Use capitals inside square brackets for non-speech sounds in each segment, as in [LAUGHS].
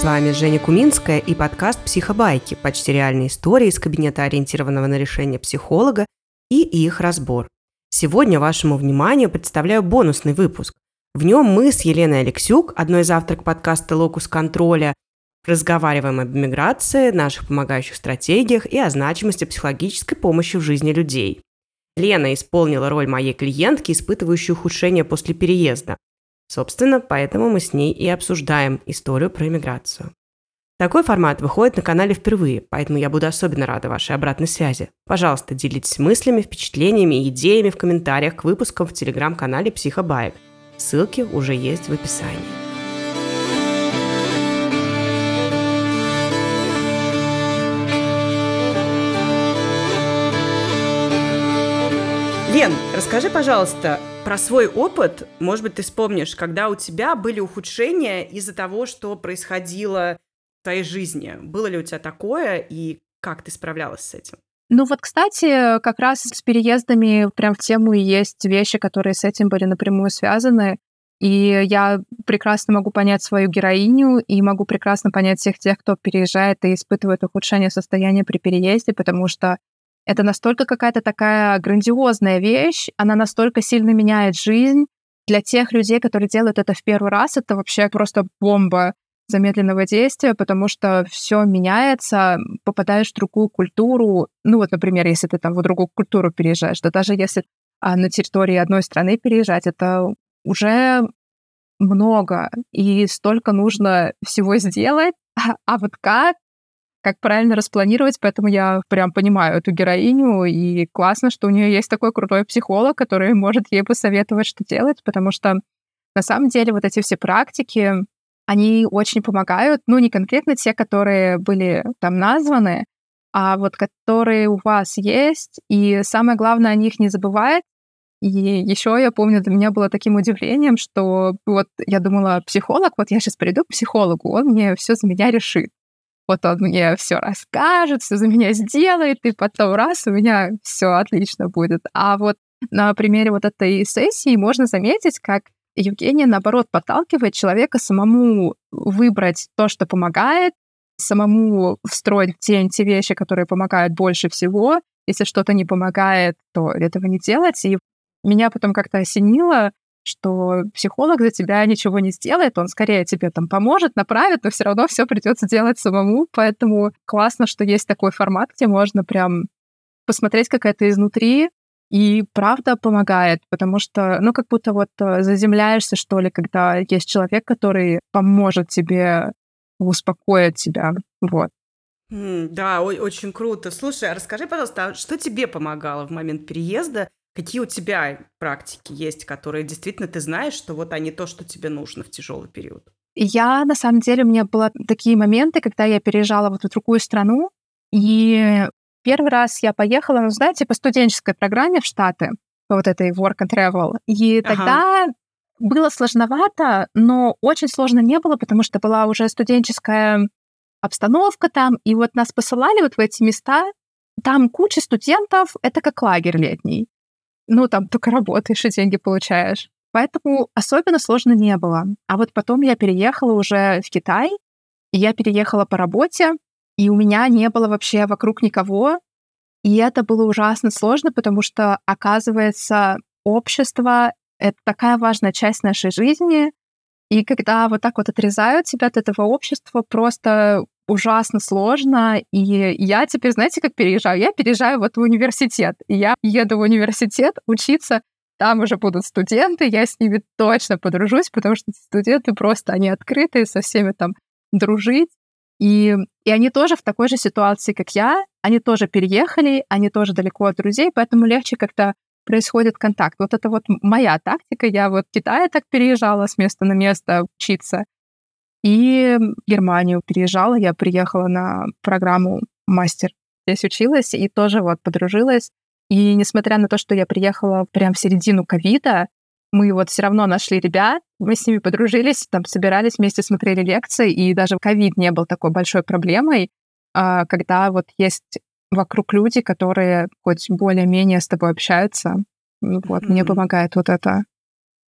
С вами Женя Куминская и подкаст «Психобайки» – почти реальные истории из кабинета ориентированного на решение психолога и их разбор. Сегодня вашему вниманию представляю бонусный выпуск. В нем мы с Еленой Алексюк, одной из авторок подкаста «Локус контроля», разговариваем об миграции, наших помогающих стратегиях и о значимости психологической помощи в жизни людей. Лена исполнила роль моей клиентки, испытывающей ухудшение после переезда. Собственно, поэтому мы с ней и обсуждаем историю про иммиграцию. Такой формат выходит на канале впервые, поэтому я буду особенно рада вашей обратной связи. Пожалуйста, делитесь мыслями, впечатлениями и идеями в комментариях к выпускам в телеграм-канале Психобаек. Ссылки уже есть в описании. Лен, расскажи, пожалуйста, про свой опыт. Может быть, ты вспомнишь, когда у тебя были ухудшения из-за того, что происходило в твоей жизни. Было ли у тебя такое и как ты справлялась с этим? Ну вот, кстати, как раз с переездами прям в тему есть вещи, которые с этим были напрямую связаны. И я прекрасно могу понять свою героиню и могу прекрасно понять всех тех, кто переезжает и испытывает ухудшение состояния при переезде, потому что это настолько какая-то такая грандиозная вещь, она настолько сильно меняет жизнь. Для тех людей, которые делают это в первый раз, это вообще просто бомба замедленного действия, потому что все меняется, попадаешь в другую культуру. Ну вот, например, если ты там в другую культуру переезжаешь, да даже если а, на территории одной страны переезжать, это уже много, и столько нужно всего сделать, а, [LAUGHS] а вот как, как правильно распланировать, поэтому я прям понимаю эту героиню, и классно, что у нее есть такой крутой психолог, который может ей посоветовать, что делать, потому что на самом деле вот эти все практики, они очень помогают, ну, не конкретно те, которые были там названы, а вот которые у вас есть, и самое главное, о них не забывать. И еще я помню, для меня было таким удивлением, что вот я думала, психолог, вот я сейчас приду к психологу, он мне все за меня решит вот он мне все расскажет, все за меня сделает, и потом раз, у меня все отлично будет. А вот на примере вот этой сессии можно заметить, как Евгения, наоборот, подталкивает человека самому выбрать то, что помогает, самому встроить в день те вещи, которые помогают больше всего. Если что-то не помогает, то этого не делать. И меня потом как-то осенило, что психолог за тебя ничего не сделает, он скорее тебе там поможет, направит, но все равно все придется делать самому. Поэтому классно, что есть такой формат, где можно прям посмотреть, как это изнутри, и правда помогает, потому что, ну, как будто вот э, заземляешься, что ли, когда есть человек, который поможет тебе успокоить тебя. Вот. Да, очень круто. Слушай, а расскажи, пожалуйста, а что тебе помогало в момент переезда? Какие у тебя практики есть, которые действительно ты знаешь, что вот они то, что тебе нужно в тяжелый период? Я, на самом деле, у меня были такие моменты, когда я переезжала вот в другую страну, и первый раз я поехала, ну, знаете, по студенческой программе в Штаты, по вот этой work and travel, и тогда ага. было сложновато, но очень сложно не было, потому что была уже студенческая обстановка там, и вот нас посылали вот в эти места, там куча студентов, это как лагерь летний ну, там только работаешь и деньги получаешь. Поэтому особенно сложно не было. А вот потом я переехала уже в Китай, и я переехала по работе, и у меня не было вообще вокруг никого. И это было ужасно сложно, потому что, оказывается, общество — это такая важная часть нашей жизни, и когда вот так вот отрезают тебя от этого общества, просто ужасно сложно. И я теперь, знаете, как переезжаю? Я переезжаю вот в университет. И я еду в университет учиться там уже будут студенты, я с ними точно подружусь, потому что студенты просто, они открытые, со всеми там дружить. И, и они тоже в такой же ситуации, как я, они тоже переехали, они тоже далеко от друзей, поэтому легче как-то происходит контакт. Вот это вот моя тактика. Я вот в Китае так переезжала с места на место учиться. И в Германию переезжала. Я приехала на программу мастер. Здесь училась и тоже вот подружилась. И несмотря на то, что я приехала прямо в середину ковида, мы вот все равно нашли ребят, мы с ними подружились, там собирались вместе, смотрели лекции, и даже ковид не был такой большой проблемой, а, когда вот есть вокруг люди, которые хоть более-менее с тобой общаются. Вот, mm-hmm. мне помогает вот это.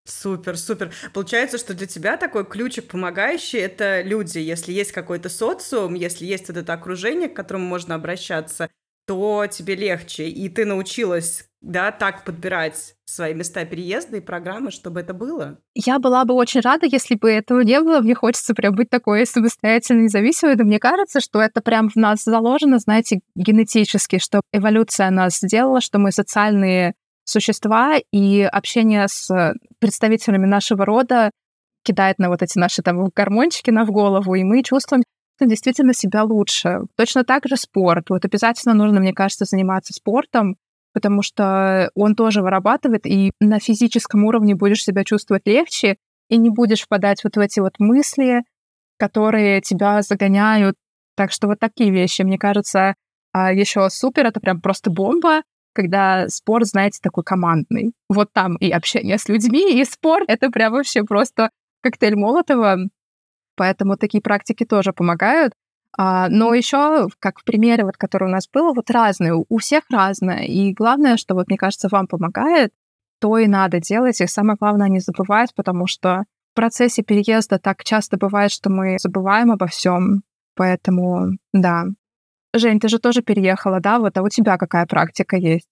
Супер, супер. Получается, что для тебя такой ключик помогающий — это люди. Если есть какой-то социум, если есть вот это окружение, к которому можно обращаться, то тебе легче. И ты научилась, да, так подбирать свои места переезда и программы, чтобы это было. Я была бы очень рада, если бы этого не было. Мне хочется прям быть такой самостоятельной, независимой. Но мне кажется, что это прям в нас заложено, знаете, генетически, что эволюция нас сделала, что мы социальные существа, и общение с представителями нашего рода кидает на вот эти наши там гормончики на в голову, и мы чувствуем действительно себя лучше. Точно так же спорт. Вот обязательно нужно, мне кажется, заниматься спортом, потому что он тоже вырабатывает, и на физическом уровне будешь себя чувствовать легче, и не будешь впадать вот в эти вот мысли, которые тебя загоняют. Так что вот такие вещи, мне кажется, а, еще супер, это прям просто бомба, когда спорт, знаете, такой командный. Вот там и общение с людьми, и спорт — это прям вообще просто коктейль Молотова. Поэтому такие практики тоже помогают. А, но еще, как в примере, вот, который у нас был, вот разные, у всех разное. И главное, что вот, мне кажется, вам помогает, то и надо делать. И самое главное не забывать, потому что в процессе переезда так часто бывает, что мы забываем обо всем. Поэтому, да, Жень, ты же тоже переехала, да? Вот, а у тебя какая практика есть?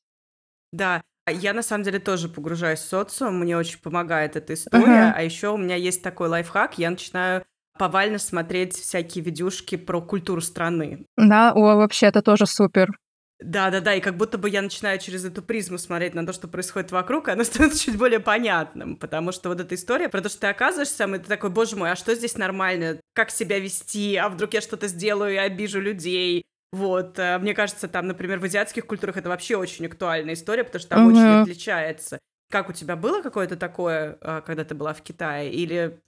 Да, я на самом деле тоже погружаюсь в социум, мне очень помогает эта история, uh-huh. а еще у меня есть такой лайфхак, я начинаю повально смотреть всякие видюшки про культуру страны. Да, о, вообще, это тоже супер. Да-да-да, и как будто бы я начинаю через эту призму смотреть на то, что происходит вокруг, и оно [LAUGHS] становится чуть более понятным, потому что вот эта история про то, что ты оказываешься и ты такой, боже мой, а что здесь нормально? Как себя вести? А вдруг я что-то сделаю и обижу людей? Вот, э, мне кажется, там, например, в азиатских культурах это вообще очень актуальная история, потому что там угу. очень отличается. Как у тебя было какое-то такое, э, когда ты была в Китае, или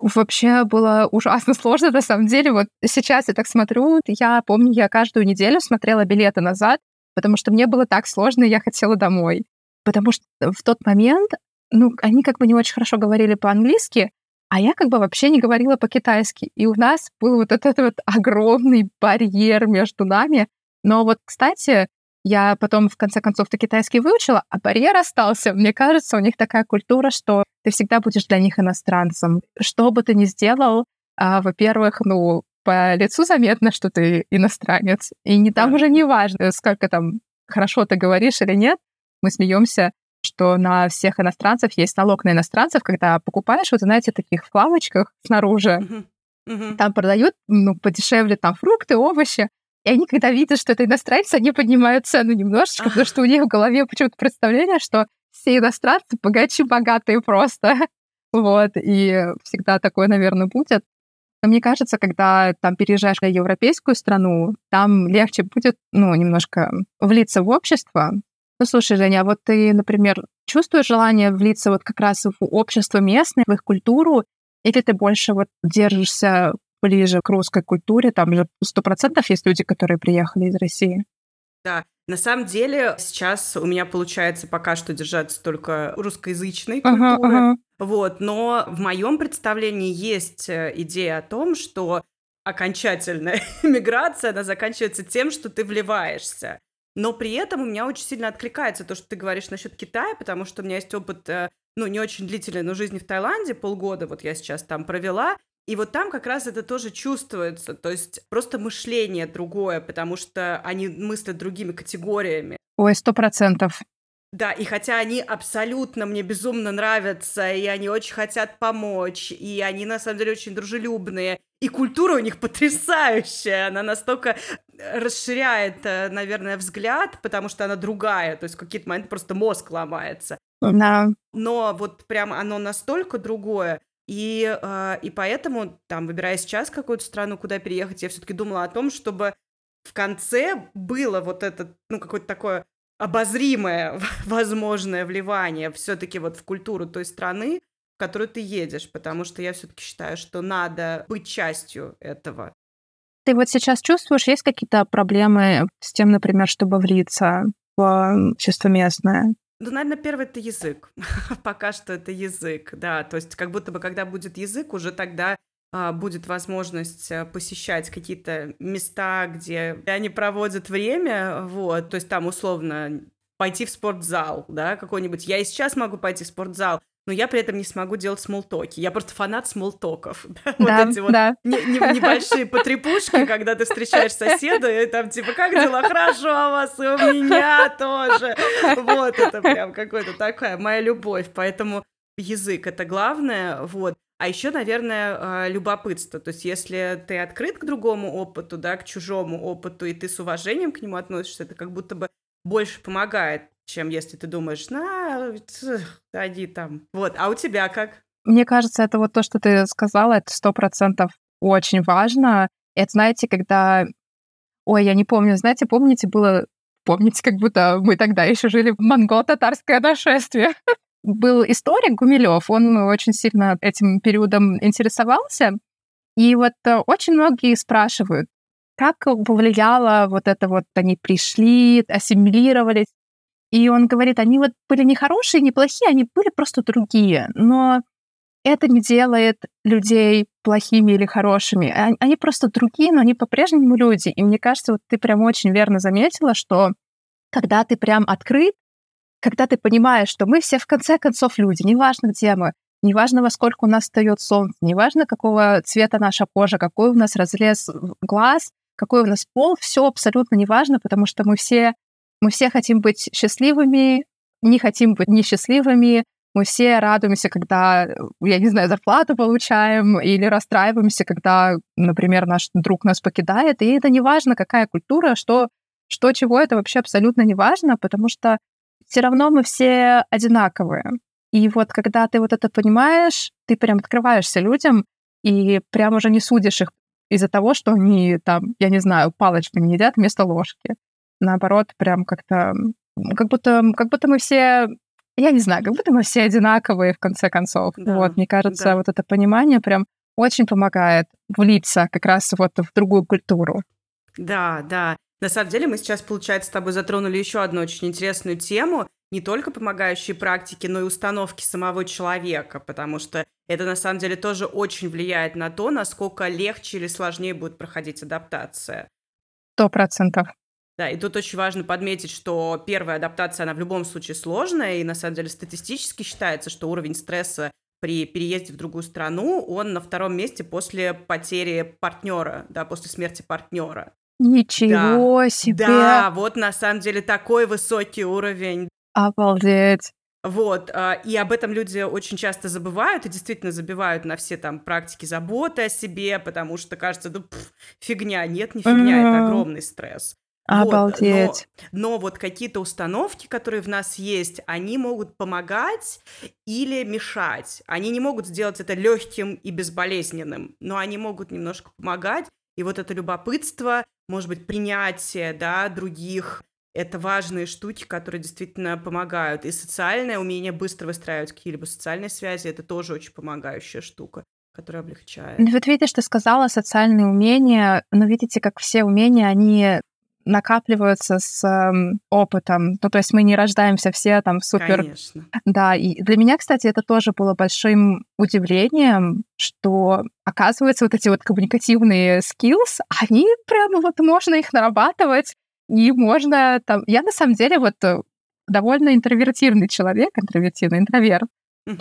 Вообще было ужасно [LAUGHS] сложно, на самом деле. Вот сейчас я так смотрю, я помню, я каждую неделю смотрела билеты назад, потому что мне было так сложно, и я хотела домой. Потому что в тот момент, ну, они как бы не очень хорошо говорили по-английски, а я как бы вообще не говорила по-китайски. И у нас был вот этот вот [LAUGHS] огромный барьер между нами. Но вот, кстати, я потом, в конце концов-то китайский выучила, а барьер остался. Мне кажется, у них такая культура, что ты всегда будешь для них иностранцем. Что бы ты ни сделал, а, во-первых, ну, по лицу заметно, что ты иностранец. И не там уже не важно, сколько там хорошо ты говоришь или нет. Мы смеемся, что на всех иностранцев есть налог на иностранцев, когда покупаешь, вот знаете, таких в лавочках снаружи, uh-huh. Uh-huh. там продают, ну, подешевле там фрукты, овощи, и они, когда видят, что это иностранцы, они поднимают цену немножечко, потому что у них в голове почему-то представление, что все иностранцы богаче-богатые просто. [LAUGHS] вот, и всегда такое, наверное, будет. Но мне кажется, когда там переезжаешь в европейскую страну, там легче будет, ну, немножко влиться в общество, ну, слушай, Женя, а вот ты, например, чувствуешь желание влиться вот как раз в общество местное, в их культуру, или ты больше вот держишься ближе к русской культуре? Там же сто процентов есть люди, которые приехали из России. Да, на самом деле сейчас у меня получается пока что держаться только русскоязычной культуры. Ага, ага. Вот, но в моем представлении есть э, идея о том, что окончательная [LAUGHS] миграция, она заканчивается тем, что ты вливаешься. Но при этом у меня очень сильно откликается то, что ты говоришь насчет Китая, потому что у меня есть опыт, э, ну, не очень длительный, но жизни в Таиланде, полгода вот я сейчас там провела, и вот там как раз это тоже чувствуется, то есть просто мышление другое, потому что они мыслят другими категориями. Ой, сто процентов. Да, и хотя они абсолютно мне безумно нравятся, и они очень хотят помочь, и они на самом деле очень дружелюбные, и культура у них потрясающая, она настолько расширяет, э, наверное, взгляд, потому что она другая, то есть в какие-то моменты просто мозг ломается. Да. Но вот прям оно настолько другое, и, э, и поэтому, там, выбирая сейчас какую-то страну, куда переехать, я все-таки думала о том, чтобы в конце было вот это, ну, какое-то такое обозримое [LAUGHS] возможное вливание все-таки вот в культуру той страны, в которую ты едешь, потому что я все-таки считаю, что надо быть частью этого. Ты вот сейчас чувствуешь, есть какие-то проблемы с тем, например, чтобы влиться в общество местное? Ну, наверное, первый это язык. [LAUGHS] Пока что это язык, да. То есть как будто бы, когда будет язык, уже тогда будет возможность а, посещать какие-то места, где они проводят время, вот, то есть там условно пойти в спортзал, да, какой-нибудь. Я и сейчас могу пойти в спортзал, но я при этом не смогу делать смолтоки. Я просто фанат смолтоков. [LAUGHS] Да, вот эти вот да. не, не, небольшие потрепушки, когда ты встречаешь соседа, и там типа, как дела? Хорошо у вас, и у меня тоже. Вот это прям какой-то такая моя любовь. Поэтому язык — это главное, вот. А еще, наверное, а, любопытство. То есть, если ты открыт к другому опыту, да, к чужому опыту, и ты с уважением к нему относишься, это как будто бы больше помогает, чем если ты думаешь, на, иди там. Вот, а у тебя как? Мне кажется, это вот то, что ты сказала, это сто процентов очень важно. Это, знаете, когда... Ой, я не помню, знаете, помните, было... Помните, как будто мы тогда еще жили в монго-татарское нашествие. [LAUGHS] Был историк Гумилев, он очень сильно этим периодом интересовался. И вот э, очень многие спрашивают, как повлияло вот это вот, они пришли, ассимилировались. И он говорит, они вот были не хорошие, не плохие, они были просто другие. Но это не делает людей плохими или хорошими. Они просто другие, но они по-прежнему люди. И мне кажется, вот ты прям очень верно заметила, что когда ты прям открыт, когда ты понимаешь, что мы все в конце концов люди, неважно, где мы, неважно, во сколько у нас встает солнце, неважно, какого цвета наша кожа, какой у нас разрез глаз, какой у нас пол, все абсолютно неважно, потому что мы все, мы все хотим быть счастливыми, не хотим быть несчастливыми, мы все радуемся, когда, я не знаю, зарплату получаем, или расстраиваемся, когда, например, наш друг нас покидает. И это не важно, какая культура, что, что чего, это вообще абсолютно не важно, потому что все равно мы все одинаковые. И вот когда ты вот это понимаешь, ты прям открываешься людям и прям уже не судишь их из-за того, что они там, я не знаю, палочками едят вместо ложки. Наоборот, прям как-то как будто, как будто мы все, я не знаю, как будто мы все одинаковые в конце концов. Да, вот, мне кажется, да. вот это понимание прям очень помогает влиться как раз вот в другую культуру. Да, да. На самом деле мы сейчас, получается, с тобой затронули еще одну очень интересную тему, не только помогающие практики, но и установки самого человека, потому что это на самом деле тоже очень влияет на то, насколько легче или сложнее будет проходить адаптация. Сто процентов. Да, и тут очень важно подметить, что первая адаптация, она в любом случае сложная, и на самом деле статистически считается, что уровень стресса при переезде в другую страну, он на втором месте после потери партнера, да, после смерти партнера. Ничего да. себе! Да, вот на самом деле такой высокий уровень. Обалдеть. Вот, а, и об этом люди очень часто забывают и действительно забивают на все там практики заботы о себе, потому что кажется, ну, пф, фигня. Нет, не фигня, это огромный стресс. Обалдеть. Вот, но, но вот какие-то установки, которые в нас есть, они могут помогать или мешать. Они не могут сделать это легким и безболезненным, но они могут немножко помогать. И вот это любопытство, может быть, принятие, да, других, это важные штуки, которые действительно помогают. И социальное умение быстро выстраивать какие-либо социальные связи, это тоже очень помогающая штука которая облегчает. Вот видишь, ты сказала социальные умения, но видите, как все умения, они накапливаются с э, опытом. Ну, то есть мы не рождаемся все там супер... Конечно. Да, и для меня, кстати, это тоже было большим удивлением, что, оказывается, вот эти вот коммуникативные skills, они прямо вот можно их нарабатывать, и можно там... Я на самом деле вот э, довольно интровертивный человек, интровертивный интроверт.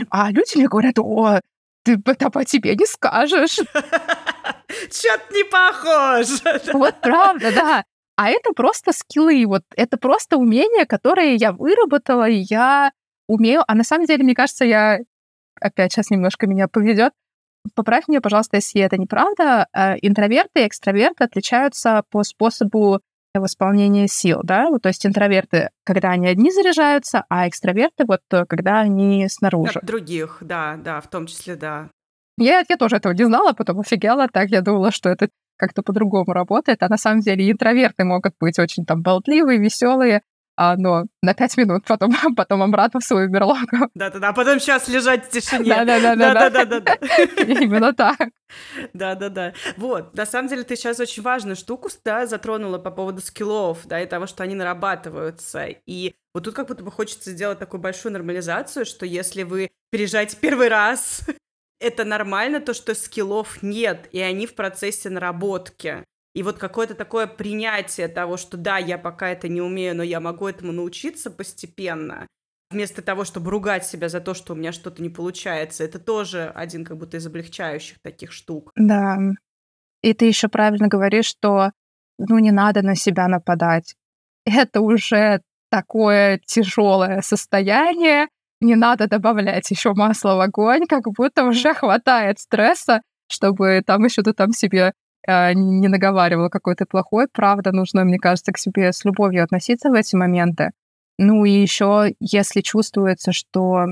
А люди мне говорят, о, ты это по тебе не скажешь. [LAUGHS] Чё-то не похож. Вот правда, да. А это просто скиллы, вот это просто умения, которые я выработала, и я умею. А на самом деле, мне кажется, я опять сейчас немножко меня поведет. Поправь меня, пожалуйста, если это неправда. Э, интроверты и экстраверты отличаются по способу восполнения сил, да? Вот, то есть интроверты, когда они одни заряжаются, а экстраверты вот э, когда они снаружи. От других, да, да, в том числе, да. Я, я тоже этого не знала, потом офигела так. Я думала, что это как-то по-другому работает. А на самом деле интроверты могут быть очень там болтливые, веселые, а, но на пять минут потом, [LAUGHS] потом обратно в свою берлогу. Да-да-да, а потом сейчас лежать в тишине. Да-да-да. Именно так. Да-да-да. Вот, на самом деле ты сейчас очень важную штуку да, затронула по поводу скиллов, да, и того, что они нарабатываются. И вот тут как будто бы хочется сделать такую большую нормализацию, что если вы переезжаете первый раз, это нормально, то, что скиллов нет, и они в процессе наработки. И вот какое-то такое принятие того, что да, я пока это не умею, но я могу этому научиться постепенно. вместо того, чтобы ругать себя за то, что у меня что-то не получается. Это тоже один как будто из облегчающих таких штук. Да. И ты еще правильно говоришь, что ну не надо на себя нападать. Это уже такое тяжелое состояние, не надо добавлять еще масло в огонь, как будто уже хватает стресса, чтобы там еще ты там себе э, не наговаривала какой то плохой. Правда, нужно, мне кажется, к себе с любовью относиться в эти моменты. Ну и еще, если чувствуется, что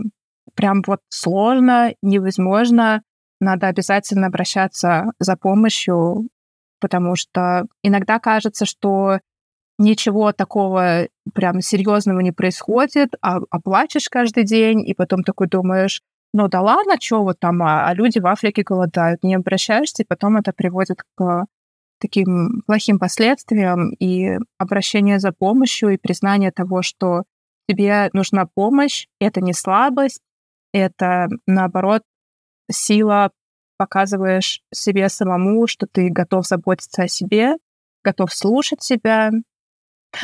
прям вот сложно, невозможно, надо обязательно обращаться за помощью, потому что иногда кажется, что ничего такого прям серьезного не происходит, а, а плачешь каждый день, и потом такой думаешь, ну да ладно, что вот там, а, а люди в Африке голодают, не обращаешься, и потом это приводит к таким плохим последствиям, и обращение за помощью, и признание того, что тебе нужна помощь, это не слабость, это, наоборот, сила, показываешь себе самому, что ты готов заботиться о себе, готов слушать себя,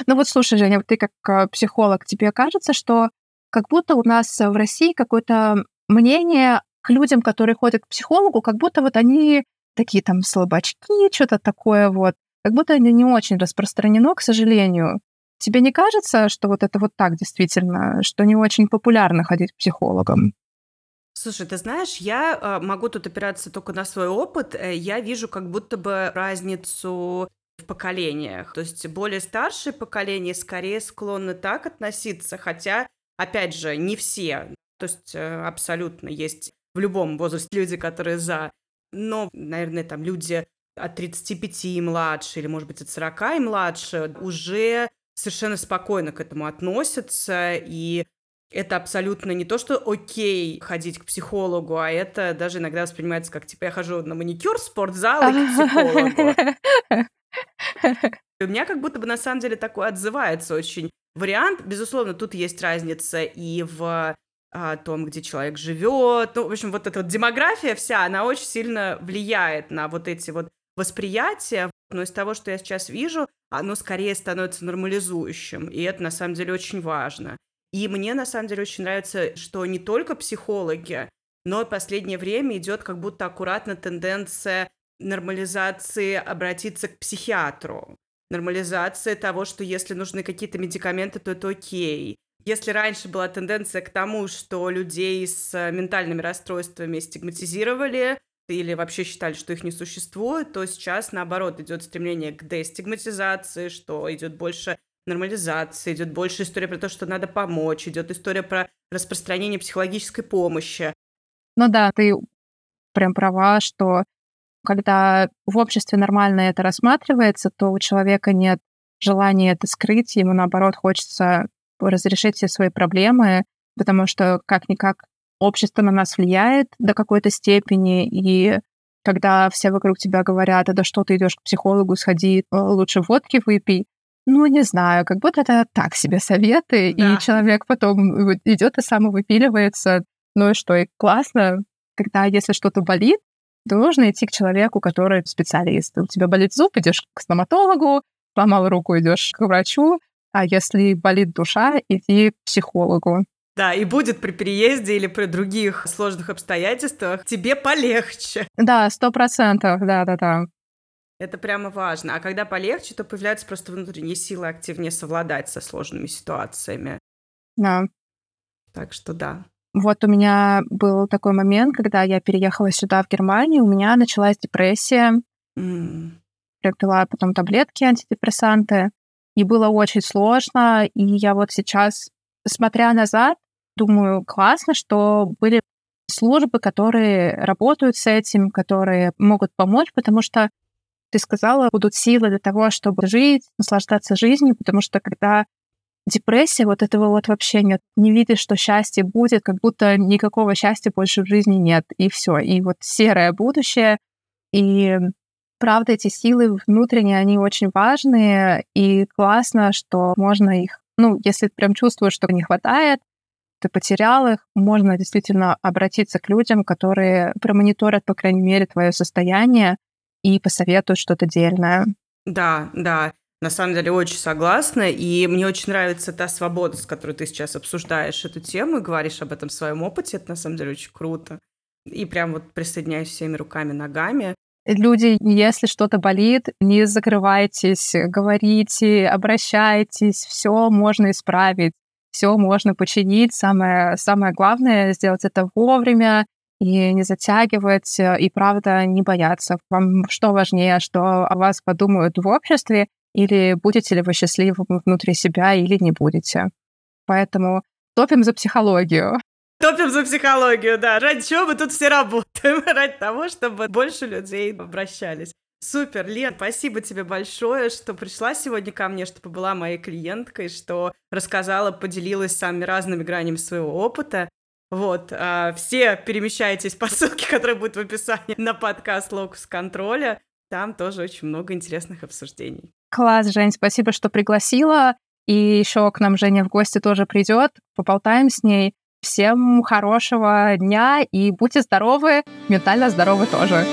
ну вот слушай, Женя, вот ты как а, психолог, тебе кажется, что как будто у нас в России какое-то мнение к людям, которые ходят к психологу, как будто вот они такие там слабачки, что-то такое вот. Как будто это не очень распространено, к сожалению. Тебе не кажется, что вот это вот так действительно, что не очень популярно ходить к психологам? Слушай, ты знаешь, я э, могу тут опираться только на свой опыт. Э, я вижу как будто бы разницу в поколениях. То есть более старшее поколение скорее склонны так относиться, хотя, опять же, не все. То есть э, абсолютно есть в любом возрасте люди, которые за. Но, наверное, там люди от 35 и младше, или, может быть, от 40 и младше, уже совершенно спокойно к этому относятся, и это абсолютно не то, что окей ходить к психологу, а это даже иногда воспринимается как, типа, я хожу на маникюр спортзал и к психологу. [LAUGHS] У меня как будто бы на самом деле такой отзывается очень вариант. Безусловно, тут есть разница и в а, том, где человек живет. Ну, в общем, вот эта вот демография вся, она очень сильно влияет на вот эти вот восприятия. Но из того, что я сейчас вижу, оно скорее становится нормализующим. И это на самом деле очень важно. И мне на самом деле очень нравится, что не только психологи, но в последнее время идет как будто аккуратно тенденция нормализации обратиться к психиатру, нормализация того, что если нужны какие-то медикаменты, то это окей. Если раньше была тенденция к тому, что людей с ментальными расстройствами стигматизировали или вообще считали, что их не существует, то сейчас, наоборот, идет стремление к дестигматизации, что идет больше нормализации, идет больше история про то, что надо помочь, идет история про распространение психологической помощи. Ну да, ты прям права, что когда в обществе нормально это рассматривается, то у человека нет желания это скрыть, ему наоборот хочется разрешить все свои проблемы, потому что как-никак общество на нас влияет до какой-то степени, и когда все вокруг тебя говорят, да что ты идешь к психологу, сходи, э, лучше водки выпей, ну, не знаю, как будто это так себе советы, да. и человек потом идет и самовыпиливается. Ну и что, и классно, когда если что-то болит, нужно идти к человеку, который специалист. У тебя болит зуб, идешь к стоматологу, сломал руку, идешь к врачу, а если болит душа, иди к психологу. Да, и будет при переезде или при других сложных обстоятельствах тебе полегче. Да, сто процентов, да-да-да. Это прямо важно. А когда полегче, то появляются просто внутренние силы активнее совладать со сложными ситуациями. Да. Так что да. Вот у меня был такой момент, когда я переехала сюда, в Германию, у меня началась депрессия. Mm. Я пила потом таблетки, антидепрессанты. И было очень сложно. И я вот сейчас, смотря назад, думаю, классно, что были службы, которые работают с этим, которые могут помочь, потому что ты сказала, будут силы для того, чтобы жить, наслаждаться жизнью, потому что когда депрессия, вот этого вот вообще нет. Не видишь, что счастье будет, как будто никакого счастья больше в жизни нет, и все. И вот серое будущее, и правда, эти силы внутренние, они очень важные, и классно, что можно их, ну, если прям чувствуешь, что не хватает, ты потерял их, можно действительно обратиться к людям, которые промониторят, по крайней мере, твое состояние и посоветуют что-то дельное. Да, да. На самом деле очень согласна, и мне очень нравится та свобода, с которой ты сейчас обсуждаешь эту тему и говоришь об этом в своем опыте. Это на самом деле очень круто. И прям вот присоединяюсь всеми руками, ногами. Люди, если что-то болит, не закрывайтесь, говорите, обращайтесь, все можно исправить, все можно починить. Самое, самое главное — сделать это вовремя и не затягивать, и, правда, не бояться. Вам что важнее, что о вас подумают в обществе, или будете ли вы счастливы внутри себя, или не будете. Поэтому топим за психологию. Топим за психологию, да. Ради чего мы тут все работаем? [LAUGHS] Ради того, чтобы больше людей обращались. Супер, Лен, спасибо тебе большое, что пришла сегодня ко мне, что побыла моей клиенткой, что рассказала, поделилась самыми разными гранями своего опыта. Вот, а, все перемещайтесь по [LAUGHS] ссылке, которая будет в описании на подкаст «Локус контроля». Там тоже очень много интересных обсуждений. Класс, Жень, спасибо, что пригласила. И еще к нам Женя в гости тоже придет. Поболтаем с ней. Всем хорошего дня и будьте здоровы, ментально здоровы тоже.